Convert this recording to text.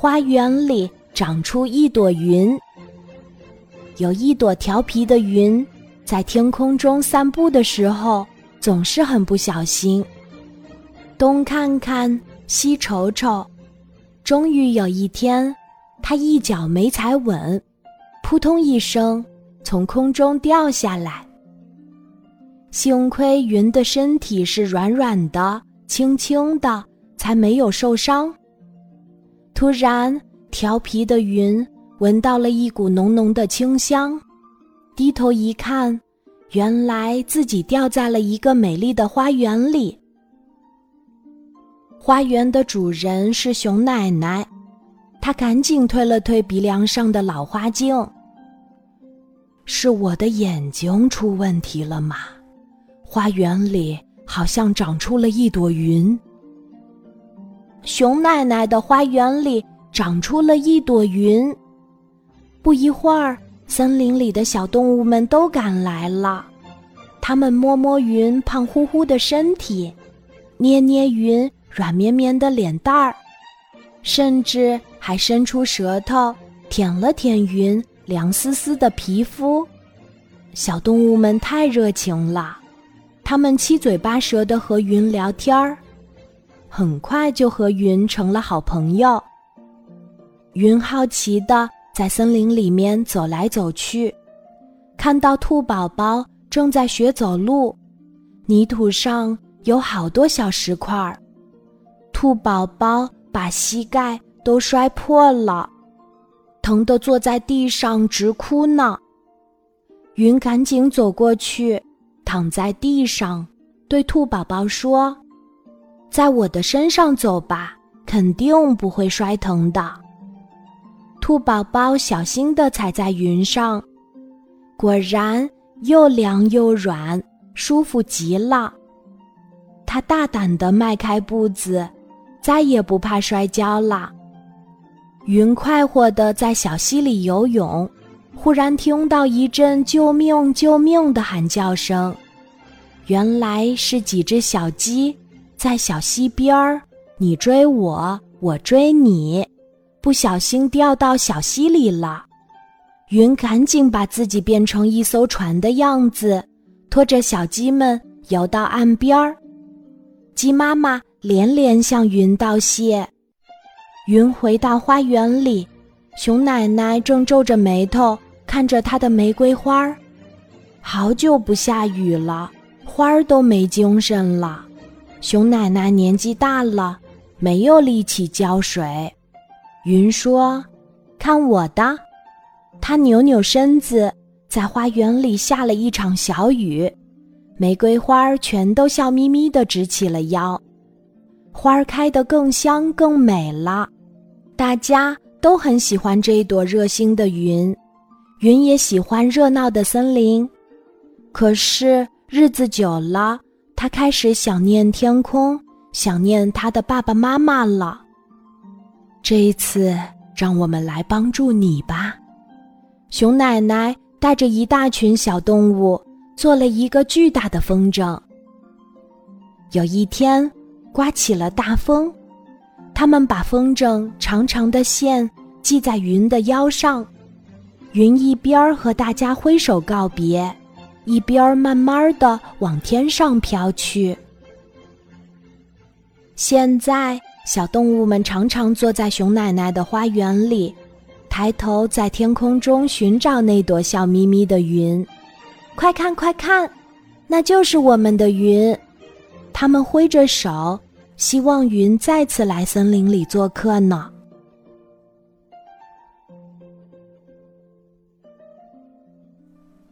花园里长出一朵云。有一朵调皮的云，在天空中散步的时候，总是很不小心，东看看，西瞅瞅。终于有一天，它一脚没踩稳，扑通一声从空中掉下来。幸亏云的身体是软软的、轻轻的，才没有受伤。突然，调皮的云闻到了一股浓浓的清香，低头一看，原来自己掉在了一个美丽的花园里。花园的主人是熊奶奶，她赶紧推了推鼻梁上的老花镜。是我的眼睛出问题了吗？花园里好像长出了一朵云。熊奶奶的花园里长出了一朵云。不一会儿，森林里的小动物们都赶来了。它们摸摸云胖乎乎的身体，捏捏云软绵绵的脸蛋儿，甚至还伸出舌头舔了舔云凉丝丝的皮肤。小动物们太热情了。他们七嘴八舌的和云聊天儿，很快就和云成了好朋友。云好奇的在森林里面走来走去，看到兔宝宝正在学走路，泥土上有好多小石块儿，兔宝宝把膝盖都摔破了，疼得坐在地上直哭呢。云赶紧走过去。躺在地上，对兔宝宝说：“在我的身上走吧，肯定不会摔疼的。”兔宝宝小心地踩在云上，果然又凉又软，舒服极了。他大胆地迈开步子，再也不怕摔跤了。云快活地在小溪里游泳。忽然听到一阵“救命！救命”的喊叫声，原来是几只小鸡在小溪边儿，你追我，我追你，不小心掉到小溪里了。云赶紧把自己变成一艘船的样子，拖着小鸡们游到岸边儿。鸡妈妈连连向云道谢。云回到花园里，熊奶奶正皱着眉头。看着她的玫瑰花儿，好久不下雨了，花儿都没精神了。熊奶奶年纪大了，没有力气浇水。云说：“看我的！”它扭扭身子，在花园里下了一场小雨，玫瑰花儿全都笑眯眯地直起了腰，花儿开得更香更美了。大家都很喜欢这一朵热心的云。云也喜欢热闹的森林，可是日子久了，它开始想念天空，想念它的爸爸妈妈了。这一次，让我们来帮助你吧。熊奶奶带着一大群小动物做了一个巨大的风筝。有一天，刮起了大风，他们把风筝长长的线系在云的腰上。云一边和大家挥手告别，一边慢慢的往天上飘去。现在，小动物们常常坐在熊奶奶的花园里，抬头在天空中寻找那朵笑眯眯的云。快看，快看，那就是我们的云！他们挥着手，希望云再次来森林里做客呢。